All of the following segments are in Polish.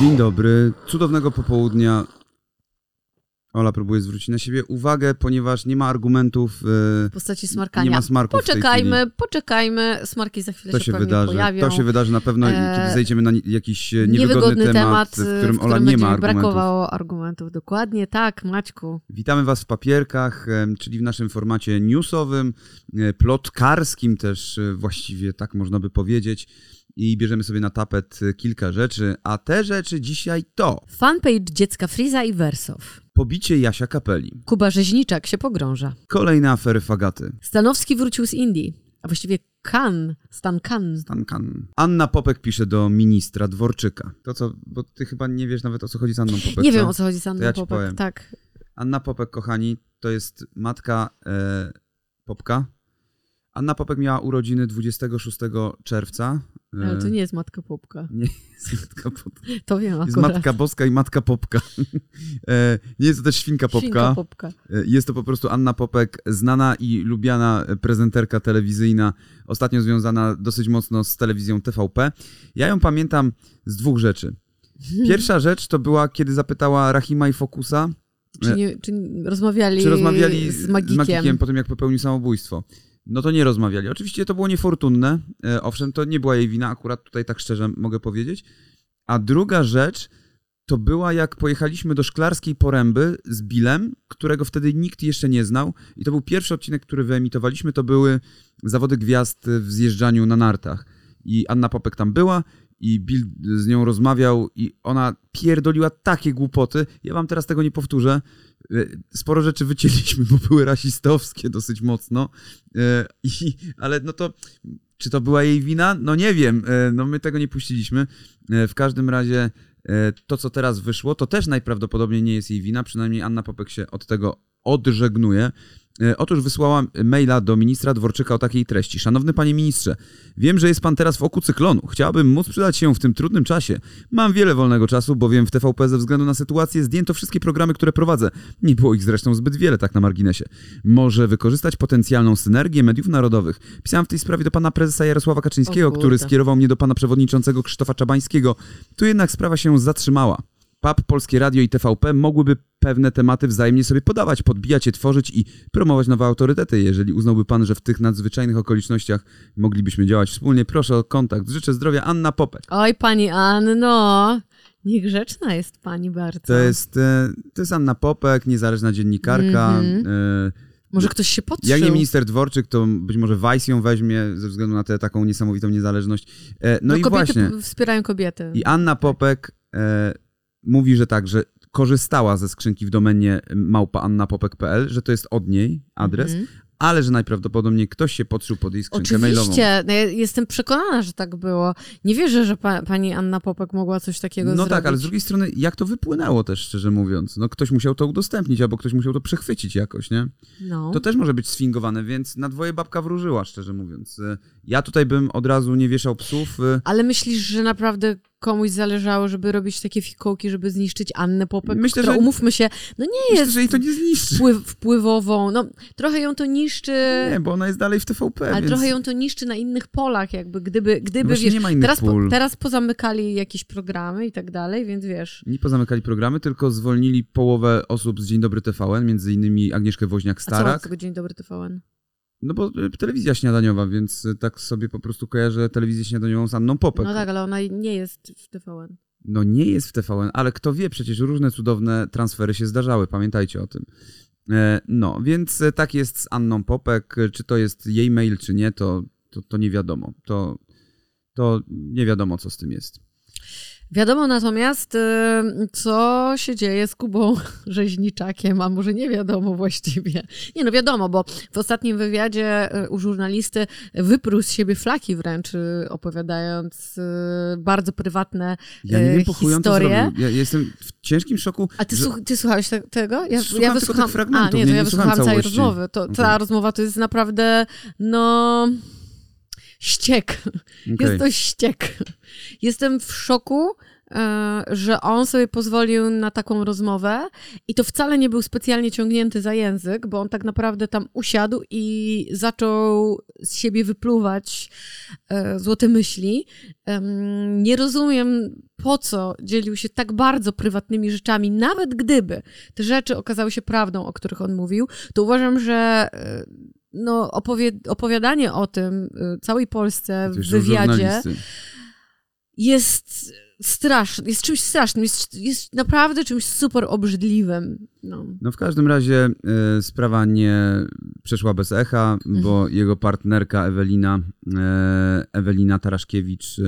Dzień dobry, cudownego popołudnia. Ola próbuje zwrócić na siebie uwagę, ponieważ nie ma argumentów. W postaci smarkania. Nie ma smarków Poczekajmy, poczekajmy, smarki za chwilę To się, wydarzy. pojawią. To się wydarzy na pewno, Eee, kiedy zejdziemy na jakiś e, niewygodny, Niewygodny temat, temat, w którym w Ola którym nie będzie ma argumentów. brakowało argumentów. Dokładnie tak, Maćku. Witamy Was w papierkach, czyli w naszym formacie newsowym, e, plotkarskim też e, właściwie, tak można by powiedzieć. I bierzemy sobie na tapet e, kilka rzeczy, a te rzeczy dzisiaj to Fanpage dziecka Friza i Wersow. pobicie Jasia Kapeli, Kuba Rzeźniczak się pogrąża. kolejne afery Fagaty, Stanowski wrócił z Indii, a właściwie Kan, Stan Kan. Stan Kan. Anna Popek pisze do ministra Dworczyka. To co, bo ty chyba nie wiesz nawet o co chodzi z Anną Popek. Nie co? wiem o co chodzi z Anną ja Popek. powiem. Tak. Anna Popek, kochani, to jest matka e, Popka. Anna Popek miała urodziny 26 czerwca. E, Ale to nie jest Matka Popka. nie jest matka Popka. To wiem Jest akurat. matka Boska i matka Popka. e, nie jest to też świnka Popka. Świnka Popka. E, Jest to po prostu Anna Popek, znana i lubiana prezenterka telewizyjna, ostatnio związana dosyć mocno z telewizją TVP. Ja ją pamiętam z dwóch rzeczy. Pierwsza rzecz to była, kiedy zapytała Rahima i Fokusa, Czy, nie, czy rozmawiali, czy rozmawiali z magikiem? po tym, jak popełnił samobójstwo. No to nie rozmawiali. Oczywiście to było niefortunne. E, owszem, to nie była jej wina, akurat tutaj tak szczerze mogę powiedzieć. A druga rzecz to była, jak pojechaliśmy do Szklarskiej Poręby z Billem, którego wtedy nikt jeszcze nie znał. I to był pierwszy odcinek, który wyemitowaliśmy. To były zawody gwiazd w zjeżdżaniu na nartach. I Anna Popek tam była i Bill z nią rozmawiał i ona pierdoliła takie głupoty. Ja wam teraz tego nie powtórzę. E, Sporo rzeczy wycięliśmy, bo były rasistowskie dosyć mocno. E, I, ale no to, czy to była jej wina? No nie wiem. E, No my tego nie puściliśmy. W każdym razie to, co teraz wyszło, to też najprawdopodobniej nie jest jej wina. Przynajmniej Anna Popek się od tego odżegnuje. E, Otóż wysłała maila do ministra Dworczyka o takiej treści. Szanowny panie ministrze, wiem, że jest pan teraz w oku cyklonu. Chciałabym móc przydać się w tym trudnym czasie. Mam wiele wolnego czasu, bowiem w TVP ze względu na sytuację zdjęto wszystkie programy, które prowadzę. Nie było ich zresztą zbyt wiele, tak na marginesie. Może wykorzystać potencjalną synergię mediów narodowych. Pisałem w tej sprawie do pana prezesa Jarosława Kaczyńskiego, który skierował mnie do pana przewodniczącego Krzysztofa Czabańskiego. Tu jednak sprawa się zatrzymała. PAP, Polskie Radio i TVP mogłyby pewne tematy wzajemnie sobie podawać, podbijać je, tworzyć i promować nowe autorytety. Jeżeli uznałby pan, że w tych nadzwyczajnych okolicznościach moglibyśmy działać wspólnie, proszę o kontakt. Życzę zdrowia, Anna Popek. Oj, pani Anno, niegrzeczna jest pani bardzo. To jest, e, to jest Anna Popek, niezależna dziennikarka. Mhm. e, Może ktoś się podszył. Jak nie minister Dworczyk, to być może Vice ją weźmie ze względu na tę taką niesamowitą niezależność. No, No, i kobiety właśnie. wspierają kobiety. I Anna Popek e, mówi, że tak, że korzystała ze skrzynki w domenie małpaannapopek.pl, że to jest od niej adres, Mhm. ale że najprawdopodobniej ktoś się podszył pod jej skrzynkę mailową. Oczywiście, no ja jestem przekonana, że tak było. Nie wierzę, że pa, pani Anna Popek mogła coś takiego No zrobić. tak, ale z drugiej strony, jak to wypłynęło też, szczerze mówiąc? No ktoś musiał to udostępnić, albo ktoś musiał to przechwycić jakoś, nie? No. To też może być sfingowane, więc na dwoje babka wróżyła, szczerze mówiąc. Ja tutaj bym od razu nie wieszał psów. e, Ale myślisz, że naprawdę komuś zależało, żeby robić takie fikołki, żeby zniszczyć Annę Popek, Myślę, która, że- umówmy się, no nie Myślę, jest że jej to nie zniszczy. wpływ, wpływową, no trochę ją to niszczy, Nie, bo ona jest dalej w TVP, ale więc... trochę ją to niszczy na innych polach, jakby gdyby, gdyby wiesz, nie ma innych teraz, po, pól. teraz pozamykali jakieś programy i tak dalej, więc wiesz, Nie pozamykali programy, tylko zwolnili połowę osób z Dzień Dobry TVN, między innymi Agnieszkę a co Woźniak-Starak. z tego Dzień Dobry TVN? No bo y, telewizja śniadaniowa, więc y, tak sobie po prostu kojarzę telewizję śniadaniową z Anną Popek. No tak, ale ona nie jest w TVN. No nie jest w TVN, ale kto wie, przecież różne cudowne transfery się zdarzały, pamiętajcie o tym. E, No, więc e, tak jest z Anną Popek. Czy to jest jej mail, czy nie, to, to, to nie wiadomo. To, to nie wiadomo, co z tym jest. Wiadomo natomiast, y, co się dzieje z Kubą Rzeźniczakiem, a może nie wiadomo właściwie. Nie no wiadomo, bo w ostatnim wywiadzie y, u żurnalisty wyprół z siebie flaki wręcz, y, opowiadając bardzo prywatne Ja nie wiem, po chuj on to historie. Ja jestem w ciężkim szoku. A ty, że- słuch- ty słuchałeś te, tego? Ja, Słucham ja wysłucham, A, nie, nie- to ja nie wysłuchałam całej rozmowy. To, Ta Okej. rozmowa to jest naprawdę, no... Ściek. Okej. Jest to ściek. Jestem w szoku, e, że on sobie pozwolił na taką rozmowę i to wcale nie był specjalnie ciągnięty za język, bo on tak naprawdę tam usiadł i zaczął z siebie wypluwać e, złote myśli. Nie rozumiem po co dzielił się tak bardzo prywatnymi rzeczami, nawet gdyby te rzeczy okazały się prawdą, o których on mówił, to uważam, że e, no, opowie, opowiadanie o tym e, całej Polsce w wywiadzie jest straszny, jest czymś strasznym, jest, jest naprawdę czymś super obrzydliwym. No. No w każdym razie e, sprawa nie przeszła bez echa, bo Mhm. jego partnerka Ewelina, e, Ewelina Taraszkiewicz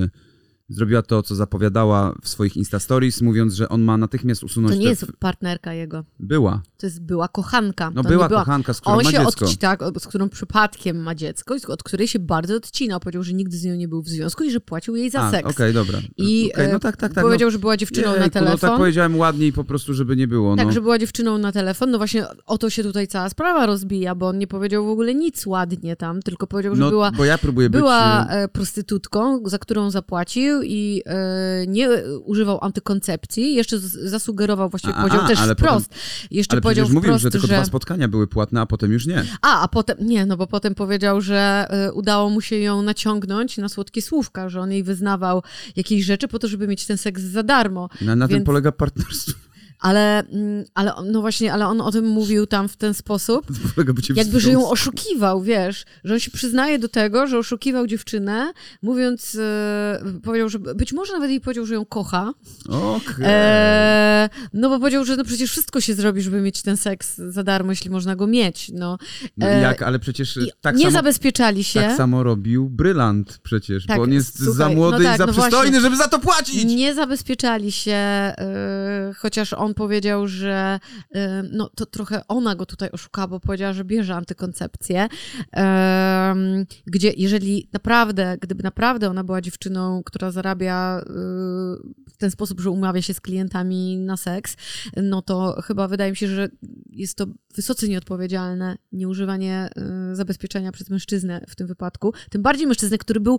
zrobiła to, co zapowiadała w swoich Insta Stories, mówiąc, że on ma natychmiast usunąć... To nie te- jest partnerka jego, Była. to jest była kochanka. No była była kochanka, z którą On ma się dziecko. odci- tak, z którą przypadkiem ma dziecko, i od której się bardzo odcinał. Powiedział, że nigdy z nią nie był w związku i że płacił jej za A, seks. okej, dobra. I e, no tak, tak, tak. powiedział, no. że była dziewczyną na Jejku, telefon. No tak powiedziałem ładniej po prostu, żeby nie było. Tak, no. że była dziewczyną na telefon. No właśnie o to się tutaj cała sprawa rozbija, bo on nie powiedział w ogóle nic ładnie tam, tylko powiedział, że no, była, bo ja próbuję była być... e, prostytutką, za którą zapłacił i e, nie używał antykoncepcji. Jeszcze zasugerował, właściwie A, powiedział a, też wprost. Jeszcze Ale powiedział mówił, że tylko dwa spotkania były płatne, a potem już nie. A, a potem, nie, no bo potem powiedział, że y, udało mu się ją naciągnąć na słodkie słówka, że on jej wyznawał jakieś rzeczy po to, żeby mieć ten seks za darmo. Na, na tym Więc- polega partnerstwo. Ale, mm, ale no właśnie, ale on o tym mówił tam w ten sposób, jakby, że ją oszukiwał, wiesz, że on się przyznaje do tego, że oszukiwał dziewczynę, mówiąc, e, powiedział, że być może nawet jej powiedział, że ją kocha, Okej. e, no bo powiedział, że no przecież wszystko się zrobi, żeby mieć ten seks za darmo, jeśli można go mieć, no. No e, jak, ale przecież tak nie samo, zabezpieczali się. tak samo robił Brylant przecież, Tak, bo on jest słuchaj, za no młody tak, i za no przystojny, właśnie. żeby za to płacić! Nie zabezpieczali się, y, chociaż on powiedział, że y, no, to trochę ona go tutaj oszukała, bo powiedziała, że bierze antykoncepcję. Gdzie jeżeli naprawdę, gdyby naprawdę ona była dziewczyną, która zarabia y, w ten sposób, że umawia się z klientami na seks, no to chyba wydaje mi się, że jest to wysoce nieodpowiedzialne nieużywanie y, zabezpieczenia przez mężczyznę w tym wypadku. Tym bardziej mężczyznę, który był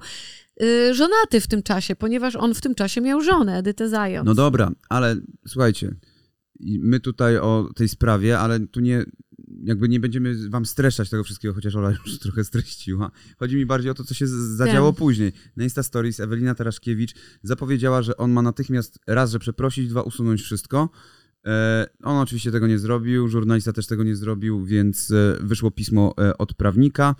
żonaty w tym czasie, ponieważ on w tym czasie miał żonę, Edytę Zając. No dobra, ale słuchajcie, my tutaj o tej sprawie, ale tu nie, jakby nie będziemy wam streszczać tego wszystkiego, chociaż Ola już trochę streściła. Chodzi mi bardziej o to, co się zadziało Wiem. później. Na Insta Stories Ewelina Taraszkiewicz zapowiedziała, że on ma natychmiast raz, że przeprosić, dwa, usunąć wszystko. E, On oczywiście tego nie zrobił, żurnalista też tego nie zrobił, więc e, wyszło pismo e, od prawnika.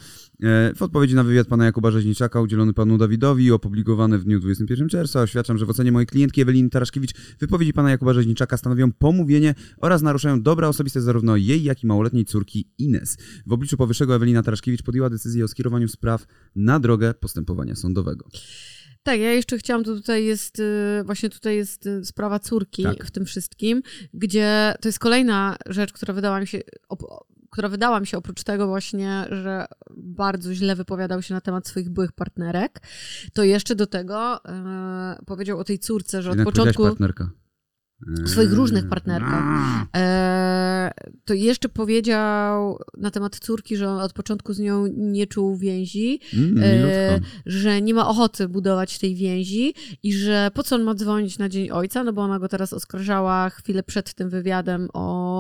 W odpowiedzi na wywiad pana Jakuba Rzeźniczaka udzielony panu Dawidowi opublikowany w dniu 21 czerwca oświadczam, że w ocenie mojej klientki Eweliny Taraszkiewicz wypowiedzi pana Jakuba Rzeźniczaka stanowią pomówienie oraz naruszają dobra osobiste zarówno jej, jak i małoletniej córki Ines. W obliczu powyższego Ewelina Taraszkiewicz podjęła decyzję o skierowaniu spraw na drogę postępowania sądowego. Tak, ja jeszcze chciałam, to tutaj jest, y, właśnie tutaj jest y, sprawa córki Tak. w tym wszystkim, gdzie to jest kolejna rzecz, która wydała mi się, która wydała mi się oprócz tego właśnie, że bardzo źle wypowiadał się na temat swoich byłych partnerek, to jeszcze do tego y, powiedział o tej córce, że od Jednak powiedziałaś początku... partnerka. Swoich różnych partnerkach. A, E, to jeszcze powiedział na temat córki, że od początku z nią nie czuł więzi, Mm, e, że nie ma ochoty budować tej więzi i że po co on ma dzwonić na Dzień Ojca, no bo ona go teraz oskarżała chwilę przed tym wywiadem o,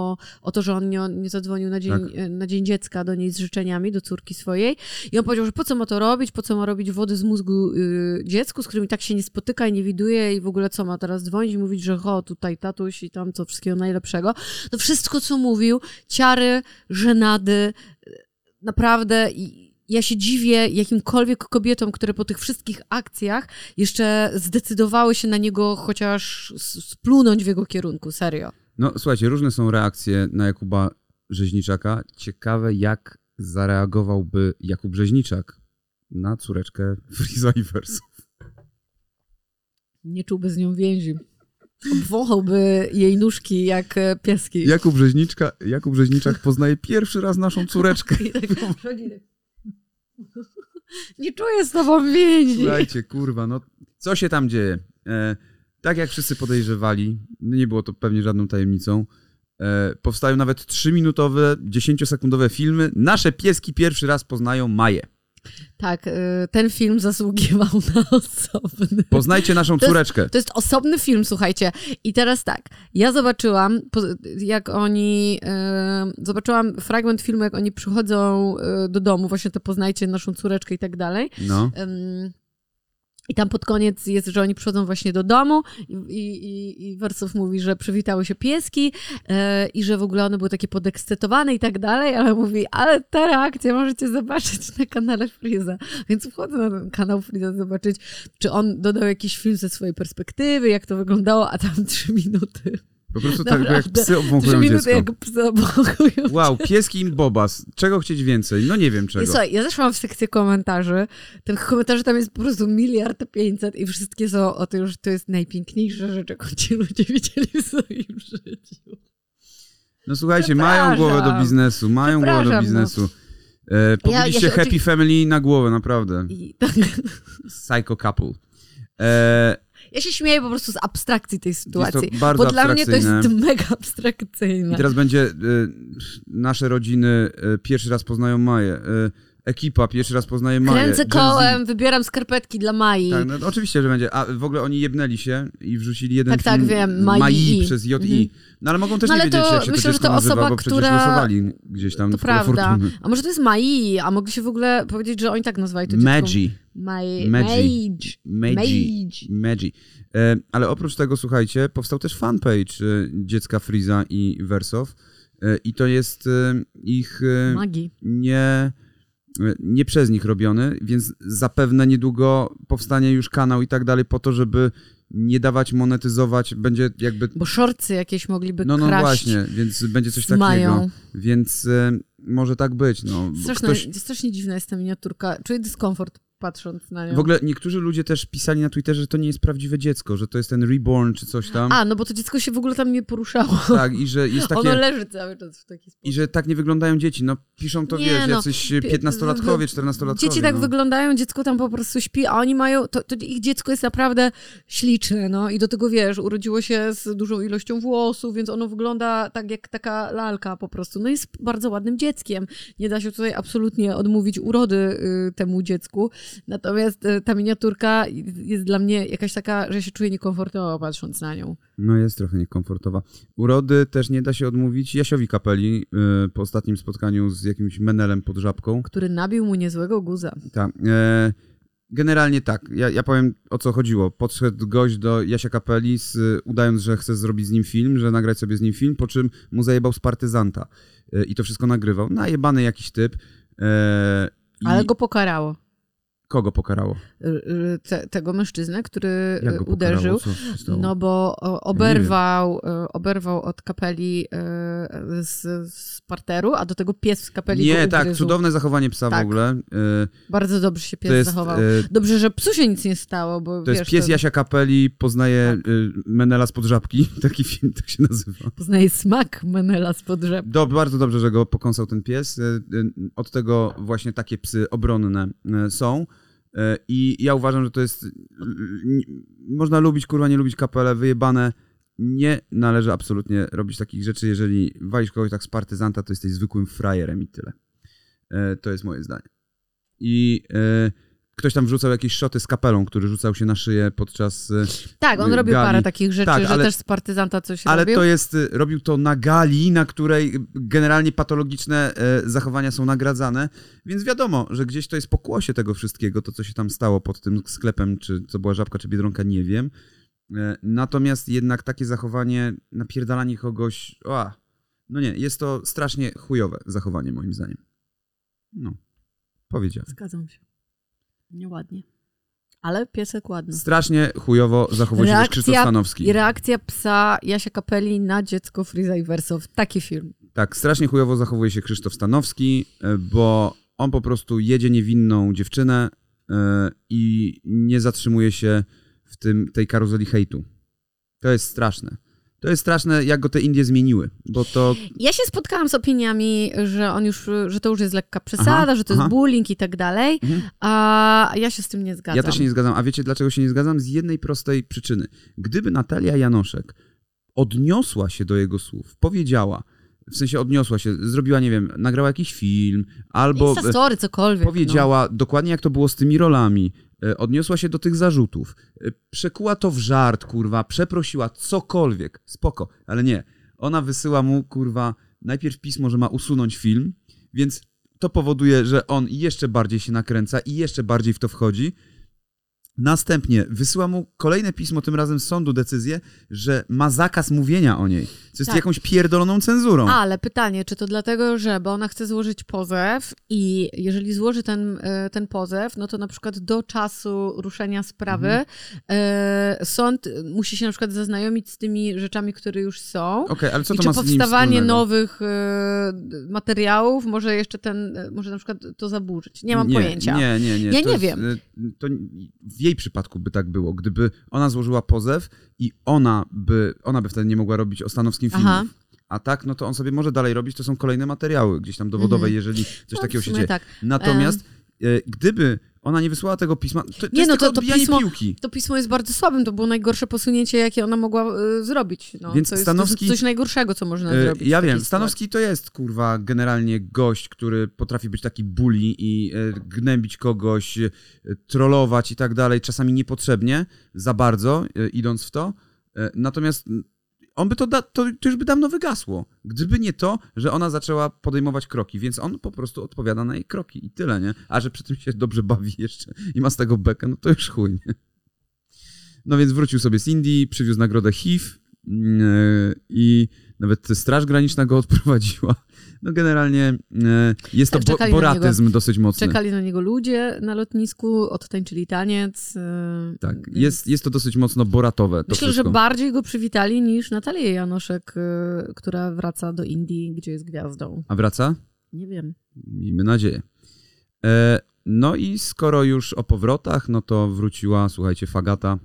o to, że on nie, nie zadzwonił na dzień, Tak. e, na dzień Dziecka do niej z życzeniami, do córki swojej i on powiedział, że po co ma to robić, po co ma robić wody z mózgu y, dziecku, z którym tak się nie spotyka i nie widuje i w ogóle co ma teraz dzwonić i mówić, że ho, tutaj tatuś i tam co, wszystkiego najlepszego. To wszystko, co mówił, ciary, żenady, naprawdę i ja się dziwię jakimkolwiek kobietom, które po tych wszystkich akcjach jeszcze zdecydowały się na niego chociaż splunąć w jego kierunku, serio. No słuchajcie, różne są reakcje na Jakuba Rzeźniczaka. Ciekawe, jak zareagowałby Jakub Rzeźniczak na córeczkę Versa. Nie czułby z nią więzi. Obwąchałby jej nóżki jak e, pieski. Jakub, Rzeźniczka, Jakub Rzeźniczak poznaje pierwszy raz naszą córeczkę. Tak. Nie czuję z tobą więzi. Słuchajcie, kurwa, no co się tam dzieje? E, tak jak wszyscy podejrzewali, nie było to pewnie żadną tajemnicą, e, powstają nawet 3-minutowe, 10-sekundowe filmy. Nasze pieski pierwszy raz poznają Maję. Tak, y, ten film zasługiwał na osobny. Poznajcie naszą To jest- córeczkę. To jest osobny film, słuchajcie. I teraz tak, ja zobaczyłam, jak oni, e, zobaczyłam fragment filmu, jak oni przychodzą e, do domu, właśnie to poznajcie naszą córeczkę i tak dalej. No. I tam pod koniec jest, że oni przychodzą właśnie do domu i, i, i mówi, że przywitały się pieski e, i że w ogóle one były takie podekscytowane i tak dalej, ale mówi, ale te reakcje możecie zobaczyć na kanale Freeza. Więc wchodzę na ten kanał Freeza zobaczyć, czy on dodał jakiś film ze swojej perspektywy, jak to wyglądało, a tam trzy minuty. Po prostu tak jak psy Trzy obwąchują minuty dziecko. jak psy obchodują. Wow, pieski im bobas. Czego chcieć więcej? No nie wiem I czego. słuchaj, ja zeszłam w sekcję komentarzy. Tych komentarzy tam jest po prostu miliard pięćset i wszystkie są o tym, że to jest najpiękniejsza rzecz, jaką ci ludzie widzieli w swoim życiu. No słuchajcie, mają głowę do biznesu, mają głowę do no. biznesu. E, powiedzieliście ja się Happy oczy- Family na głowę, naprawdę. I tak. Psycho couple. E, Ja się śmieję po prostu z abstrakcji tej sytuacji. to bardzo bo dla mnie to jest mega abstrakcyjne. I teraz będzie e, nasze rodziny e, pierwszy raz poznają Maję. E, ekipa pierwszy raz poznaje Maję. Kręcę kołem, wybieram skarpetki dla Mai. Tak, no, oczywiście, że będzie. A w ogóle oni jebnęli się i wrzucili jeden Tak, tak, film wiem, Mai Mai. przez JI. Mhm. No ale mogą też No, nie ale wiedzieć, to jak się myślę, to że to nazywa, osoba, bo przecież która- losowali gdzieś tam To prawda. Fortuny. A może to jest Mai, a mogli się w ogóle powiedzieć, że oni tak nazwali to dziecko. Magi. Mai. Magi. Magi. Magi. E, ale oprócz tego, słuchajcie, powstał też fanpage e, dziecka Freeza i Wersow. E, I to jest e, ich Magii. nie, nie przez nich robiony, więc zapewne niedługo powstanie już kanał i tak dalej po to, żeby nie dawać monetyzować, będzie jakby... Bo szorcy jakieś mogliby No, no kraść. właśnie, więc będzie coś z takiego. Mają. Więc może tak być. No. Straszne, Ktoś, strasznie dziwna jest ta miniaturka. Czuję dyskomfort patrząc na nią. w ogóle niektórzy ludzie też pisali na Twitterze, że to nie jest prawdziwe dziecko, że to jest ten reborn czy coś tam. A, no bo to dziecko się w ogóle tam nie poruszało. Tak, i że jest Ono takie... leży cały czas w taki sposób. I że tak nie wyglądają dzieci. No piszą to, Nie, wiesz, no, jacyś pi- 15-latkowie, 14-latkowie. Dzieci tak no. wyglądają, dziecko tam po prostu śpi, a oni mają, to, to ich dziecko jest naprawdę śliczne, no i do tego wiesz, urodziło się z dużą ilością włosów, więc ono wygląda tak jak taka lalka po prostu. No jest bardzo ładnym dzieckiem. Nie da się tutaj absolutnie odmówić urody y, temu dziecku. Natomiast y, ta miniaturka jest dla mnie jakaś taka, że się czuję niekomfortowo patrząc na nią. No jest trochę niekomfortowa. Urody też nie da się odmówić Jasiowi Kapeli y, po ostatnim spotkaniu z jakimś menelem pod żabką. Który nabił mu niezłego guza. Tak. E, generalnie tak. Ja, ja powiem o co chodziło. Podszedł gość do Jasia Kapeli, z, udając, że chce zrobić z nim film, że nagrać sobie z nim film, po czym mu zajebał z partyzanta. E, I to wszystko nagrywał. Najebany jakiś typ. E, i Ale go pokarało. Kogo pokarało? Y, y, Te, tego mężczyznę, który y, uderzył. No bo oberwał, oberwał od kapeli z, z parteru, a do tego pies z kapeli Nie, tak, cudowne zachowanie psa w Tak. ogóle. E, Bardzo dobrze się pies jest, zachował. Dobrze, że psu się nic nie stało, bo to wiesz, jest pies to Jasia Kapeli, poznaje Tak. Menela spod żabki. Taki film tak się nazywa. poznaje smak Menela spod rzep. Do, bardzo dobrze, że go pokąsał ten pies. Od tego właśnie takie psy obronne są. Y, I ja uważam, że to jest. Można lubić, kurwa, nie lubić kapelę, wyjebane. Nie należy absolutnie robić takich rzeczy. Jeżeli walisz kogoś tak z partyzanta, to jesteś zwykłym frajerem i tyle. Y, To jest moje zdanie. I y, ktoś tam wrzucał jakieś szoty z kapelą, który rzucał się na szyję podczas. y, Tak, on robił gali. parę takich rzeczy, Tak, że ale- też z partyzanta coś Ale robił. to jest, y, robił to na gali, na której generalnie patologiczne e, zachowania są nagradzane, więc wiadomo, że gdzieś to jest pokłosie tego wszystkiego, to co się tam stało pod tym sklepem, czy to była żabka, czy biedronka, nie wiem. E, Natomiast jednak takie zachowanie, napierdalanie kogoś, o, no nie, jest to strasznie chujowe zachowanie moim zdaniem. No, powiedziałem. Zgadzam się. Nieładnie. Ale piesek ładny. Strasznie chujowo zachowuje się Krzysztof Stanowski. I reakcja psa Jasia Kapeli na dziecko Friza i Wersow. Taki film. Tak, strasznie chujowo zachowuje się Krzysztof Stanowski, e, bo on po prostu jedzie niewinną dziewczynę e, i nie zatrzymuje się w tym, tej karuzeli hejtu. To jest straszne. To jest straszne, jak go te Indie zmieniły, bo to Ja się spotkałam z opiniami, że on już, że to już jest lekka przesada, Aha, że to jest aha. bullying i tak dalej, Mhm. a ja się z tym nie zgadzam. ja też się nie zgadzam. A wiecie, dlaczego się nie zgadzam? Z jednej prostej przyczyny. Gdyby Natalia Janoszek odniosła się do jego słów, powiedziała, w sensie odniosła się, zrobiła, nie wiem, nagrała jakiś film, albo... Insta story, cokolwiek. powiedziała dokładnie jak to było z tymi rolami, odniosła się do tych zarzutów, e, przekuła to w żart, kurwa, przeprosiła cokolwiek, spoko, ale nie. Ona wysyła mu, kurwa, najpierw pismo, że ma usunąć film, więc to powoduje, że on jeszcze bardziej się nakręca i jeszcze bardziej w to wchodzi. Następnie wysyła mu kolejne pismo, tym razem z sądu, decyzję, że ma zakaz mówienia o niej, co jest Tak. jakąś pierdoloną cenzurą. Ale pytanie, czy to dlatego, że bo ona chce złożyć pozew i jeżeli złoży ten, e, ten pozew, no to na przykład do czasu ruszenia sprawy Mhm. e, sąd musi się na przykład zaznajomić z tymi rzeczami, które już są. Okej, ale co I to czy ma z nim powstawanie nowych e, materiałów może jeszcze ten, e, może na przykład to zaburzyć? Nie mam pojęcia. Nie, nie, nie. Ja to nie jest, wiem. y, To w jej przypadku by tak było. Gdyby ona złożyła pozew i ona by, ona by wtedy nie mogła robić o Stanowskim Aha. filmów. A tak, no to on sobie może dalej robić, to są kolejne materiały gdzieś tam dowodowe, Mhm. jeżeli coś No, takiego się dzieje. tak. Natomiast e, gdyby ona nie wysłała tego pisma, to, to Nie, jest no to- to pismo- piłki. To pismo jest bardzo słabym, to było najgorsze posunięcie, jakie ona mogła e, zrobić. No, Więc to Stanowski- jest coś najgorszego, co można E, zrobić. Ja wiem, sytuacji. Stanowski to jest kurwa generalnie gość, który potrafi być taki bully i e, gnębić kogoś, e, trollować i tak dalej, czasami niepotrzebnie, za bardzo, e, idąc w to. E, Natomiast on by to, da, to, to już by dawno wygasło. Gdyby nie to, że ona zaczęła podejmować kroki, więc on po prostu odpowiada na jej kroki i tyle, nie? A że przy tym się dobrze bawi jeszcze i ma z tego bekę, no to już chuj, nie? No więc wrócił sobie z Indii, przywiózł nagrodę HIV mm, e, i nawet Straż Graniczna go odprowadziła. No generalnie e, jest to Tak, bo, boratyzm dosyć mocny. Czekali na niego ludzie na lotnisku, odtańczyli taniec. e, Tak, więc jest, jest to dosyć mocno boratowe to Myślę, wszystko. że bardziej go przywitali niż Natalię Janoszek, e, która wraca do Indii, gdzie jest gwiazdą. A wraca? Nie wiem. Miejmy nadzieję. E, no i skoro już o powrotach, no to wróciła, słuchajcie, Fagata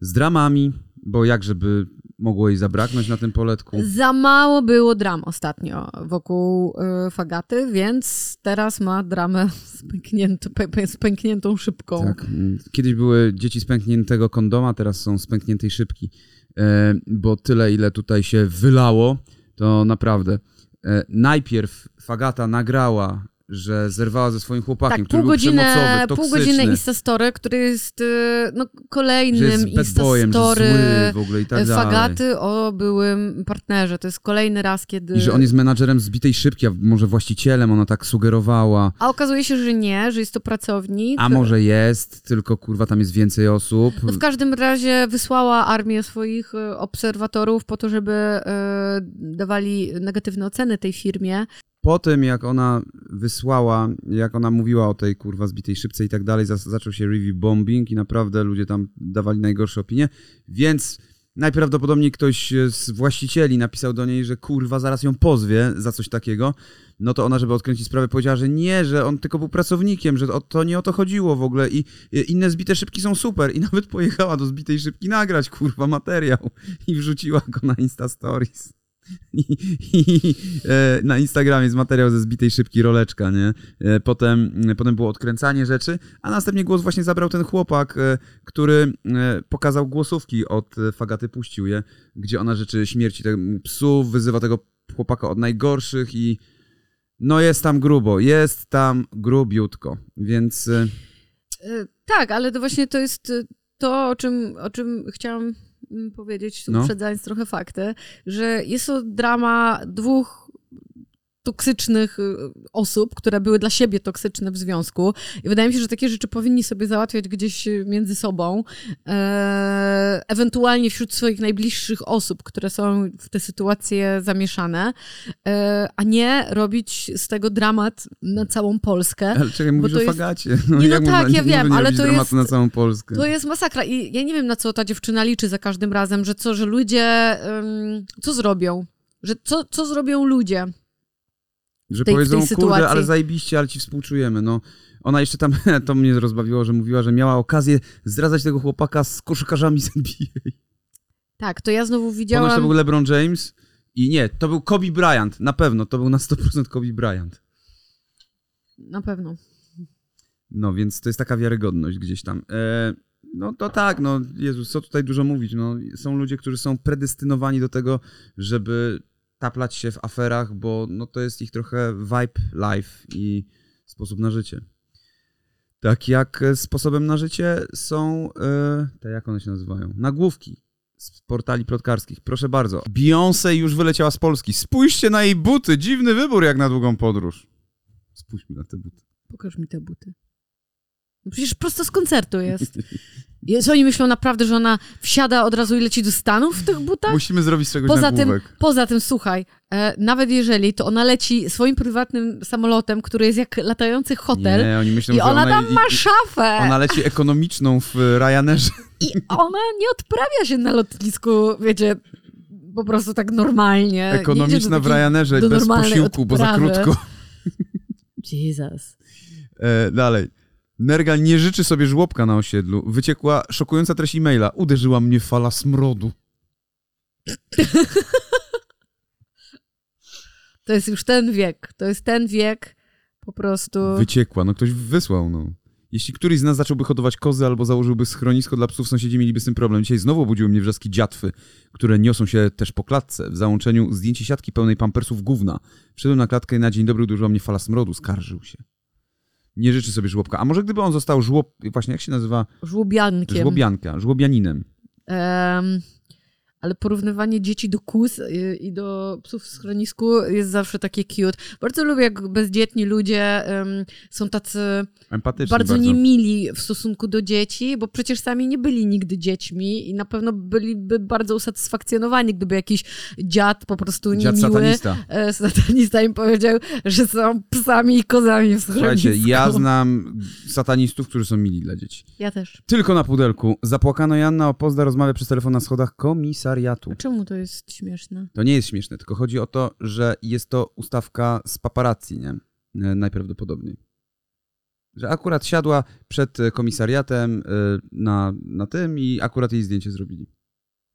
z dramami, bo jak żeby mogło jej zabraknąć na tym poletku. Za mało było dram ostatnio wokół e, Fagaty, więc teraz ma dramę z, pęknięto, pę, pę, z pękniętą szybką. Tak. mm, Kiedyś były dzieci z pękniętego kondoma, teraz są z pękniętej szybki. E, bo tyle, ile tutaj się wylało, to naprawdę. E, najpierw Fagata nagrała, że zerwała ze swoim chłopakiem, Tak, który pół był godziny, przemocowy, pół toksyczny. godziny Instastory, który jest e, no, kolejnym jest boyem, Instastory w ogóle i tak dalej. Fagaty o byłym partnerze. To jest kolejny raz, kiedy... I że on jest menadżerem zbitej szybki, a może właścicielem, ona tak sugerowała. A okazuje się, że nie, że jest to pracownik. A może jest, tylko kurwa tam jest więcej osób. No w każdym razie wysłała armię swoich e, obserwatorów po to, żeby dawali negatywne oceny tej firmie. Po tym, jak ona wysłała, jak ona mówiła o tej kurwa zbitej szybce i tak dalej, zaczął się review bombing i naprawdę ludzie tam dawali najgorsze opinie, więc najprawdopodobniej ktoś z właścicieli napisał do niej, że kurwa zaraz ją pozwie za coś takiego. No to ona, żeby odkręcić sprawę, powiedziała, że nie, że on tylko był pracownikiem, że to nie o to chodziło w ogóle i inne zbite szybki są super i nawet pojechała do zbitej szybki nagrać kurwa materiał i wrzuciła go na Insta Stories. I, e, na Instagramie jest materiał ze zbitej szybki roleczka, nie? E, potem, potem było odkręcanie rzeczy, a następnie głos właśnie zabrał ten chłopak, e, który e, pokazał głosówki od e, Fagaty, puścił je, gdzie ona życzy śmierci psu, wyzywa tego chłopaka od najgorszych i no jest tam grubo, jest tam grubiutko, więc e, E, Tak, ale to właśnie to jest e, to, o czym, o czym chciałam powiedzieć, No. uprzedzając trochę fakty, że jest to drama dwóch toksycznych y, osób, które były dla siebie toksyczne w związku. I wydaje mi się, że takie rzeczy powinni sobie załatwiać gdzieś y, między sobą, e, ewentualnie wśród swoich najbliższych osób, które są w te sytuacje zamieszane, e, a nie robić z tego dramat na całą Polskę. ale czekaj, mówisz to o jest- Fagacie. no jak tak, można- ja nie wiem, może nie ale robić to jest- na całą Polskę. To jest masakra i ja nie wiem, na co ta dziewczyna liczy za każdym razem, że co, że ludzie, ym, co zrobią? Że co, co zrobią ludzie? Że tej- powiedzą, tej kurde, sytuacji. ale zajebiście, ale ci współczujemy, no. Ona jeszcze tam, to mnie rozbawiło, że mówiła, że miała okazję zdradzać tego chłopaka z koszykarzami z NBA. Tak, to ja znowu Ponoć widziałam... to był LeBron James i nie, to był Kobe Bryant, na pewno, to był na 100% Kobe Bryant. Na pewno. No, więc to jest taka wiarygodność gdzieś tam. E, no to tak, no Jezus, co tutaj dużo mówić, no są ludzie, którzy są predestynowani do tego, żeby taplać się w aferach, bo no to jest ich trochę vibe life i sposób na życie. Tak jak e, sposobem na życie są, e, te jak one się nazywają, nagłówki z portali plotkarskich. Proszę bardzo. Beyoncé już wyleciała z Polski. Spójrzcie na jej buty. Dziwny wybór jak na długą podróż. Spójrzmy na te buty. Pokaż mi te buty. No Przecież prosto z koncertu jest. Co oni myślą naprawdę, że ona wsiada od razu i leci do Stanów w tych butach? Musimy zrobić z czegoś Poza tym, poza tym, słuchaj, e, nawet jeżeli, to ona leci swoim prywatnym samolotem, który jest jak latający hotel Nie, oni myślą, i że ona ona, tam i- ma szafę Ona leci ekonomiczną w Ryanerze. i ona nie odprawia się na lotnisku, wiecie, po prostu tak normalnie. Ekonomiczna w Ryanerze, bez posiłku, bo za odprawy. krótko. Jesus. E, dalej. Nergal nie życzy sobie żłobka na osiedlu. Wyciekła szokująca treść e-maila. Uderzyła mnie fala smrodu. To jest już ten wiek. To jest ten wiek po prostu. Wyciekła, no ktoś wysłał, no. Jeśli któryś z nas zacząłby hodować kozy albo założyłby schronisko dla psów, sąsiedzi mieliby z tym problem. Dzisiaj znowu obudziły mnie wrzaski dziatwy, które niosą się też po klatce. W załączeniu zdjęcie siatki pełnej pampersów gówna. Wszedłem na klatkę i na dzień dobry uderzyła mnie fala smrodu. Skarżył się. Nie życzy sobie żłobka. A może gdyby on został żłob... Właśnie, jak się nazywa? Żłobiankiem. Żłobianka. Żłobianinem. Em, ale porównywanie dzieci do kus i, i do psów w schronisku jest zawsze takie cute. Bardzo lubię, jak bezdzietni ludzie em, są tacy bardzo, bardzo. niemili w stosunku do dzieci, bo przecież sami nie byli nigdy dziećmi i na pewno byliby bardzo usatysfakcjonowani, gdyby jakiś dziad po prostu Dziad niemiły, satanista. e, satanista im powiedział, że są psami i kozami w schronisku. Słuchajcie, ja znam satanistów, którzy są mili dla dzieci. Ja też. Tylko na pudelku. Zapłakano Janna Opozda rozmawia przez telefon na schodach komisariatu. A czemu to jest śmieszne? To nie jest śmieszne, tylko chodzi o to, że jest to ustawka z paparazzi, nie? E, Najprawdopodobniej. Że akurat siadła przed e, komisariatem e, na, na tym i akurat jej zdjęcie zrobili.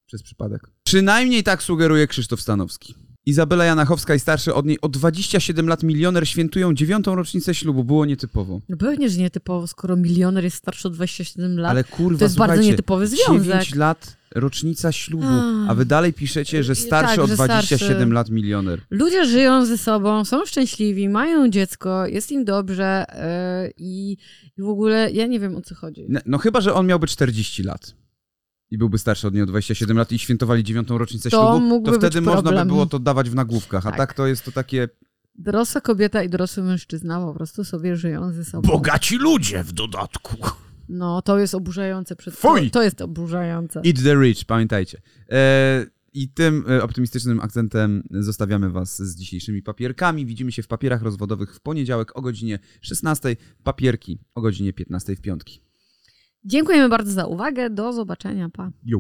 Przez przypadek. Przynajmniej tak sugeruje Krzysztof Stanowski. Izabela Janachowska i starszy od niej o 27 lat milioner świętują dziewiątą rocznicę ślubu. Było nietypowo. No pewnie, że nietypowo, skoro milioner jest starszy o 27 lat. Ale kurwa, to jest bardzo nietypowy związek. 9 lat rocznica ślubu, A. wy dalej piszecie, że I- starszy tak, o że 27 starszy. lat milioner. Ludzie żyją ze sobą, są szczęśliwi, mają dziecko, jest im dobrze yy, i, i w ogóle ja nie wiem o co chodzi. No, no chyba, że on miałby 40 lat i byłby starszy od niej o 27 lat i świętowali dziewiątą rocznicę To ślubu, mógłby to wtedy można by było to dawać w nagłówkach, a Tak. tak to jest to takie Dorosła kobieta i dorosły mężczyzna po prostu sobie żyją ze sobą. bogaci ludzie w dodatku. No, to jest oburzające. Przed... Fuj! To, to jest oburzające. Eat the rich, pamiętajcie. E, I tym e, optymistycznym akcentem zostawiamy was z dzisiejszymi papierkami. Widzimy się w papierach rozwodowych w poniedziałek o godzinie 16, papierki o godzinie 15 w piątki. Dziękujemy bardzo za uwagę. Do zobaczenia. Pa. Yo.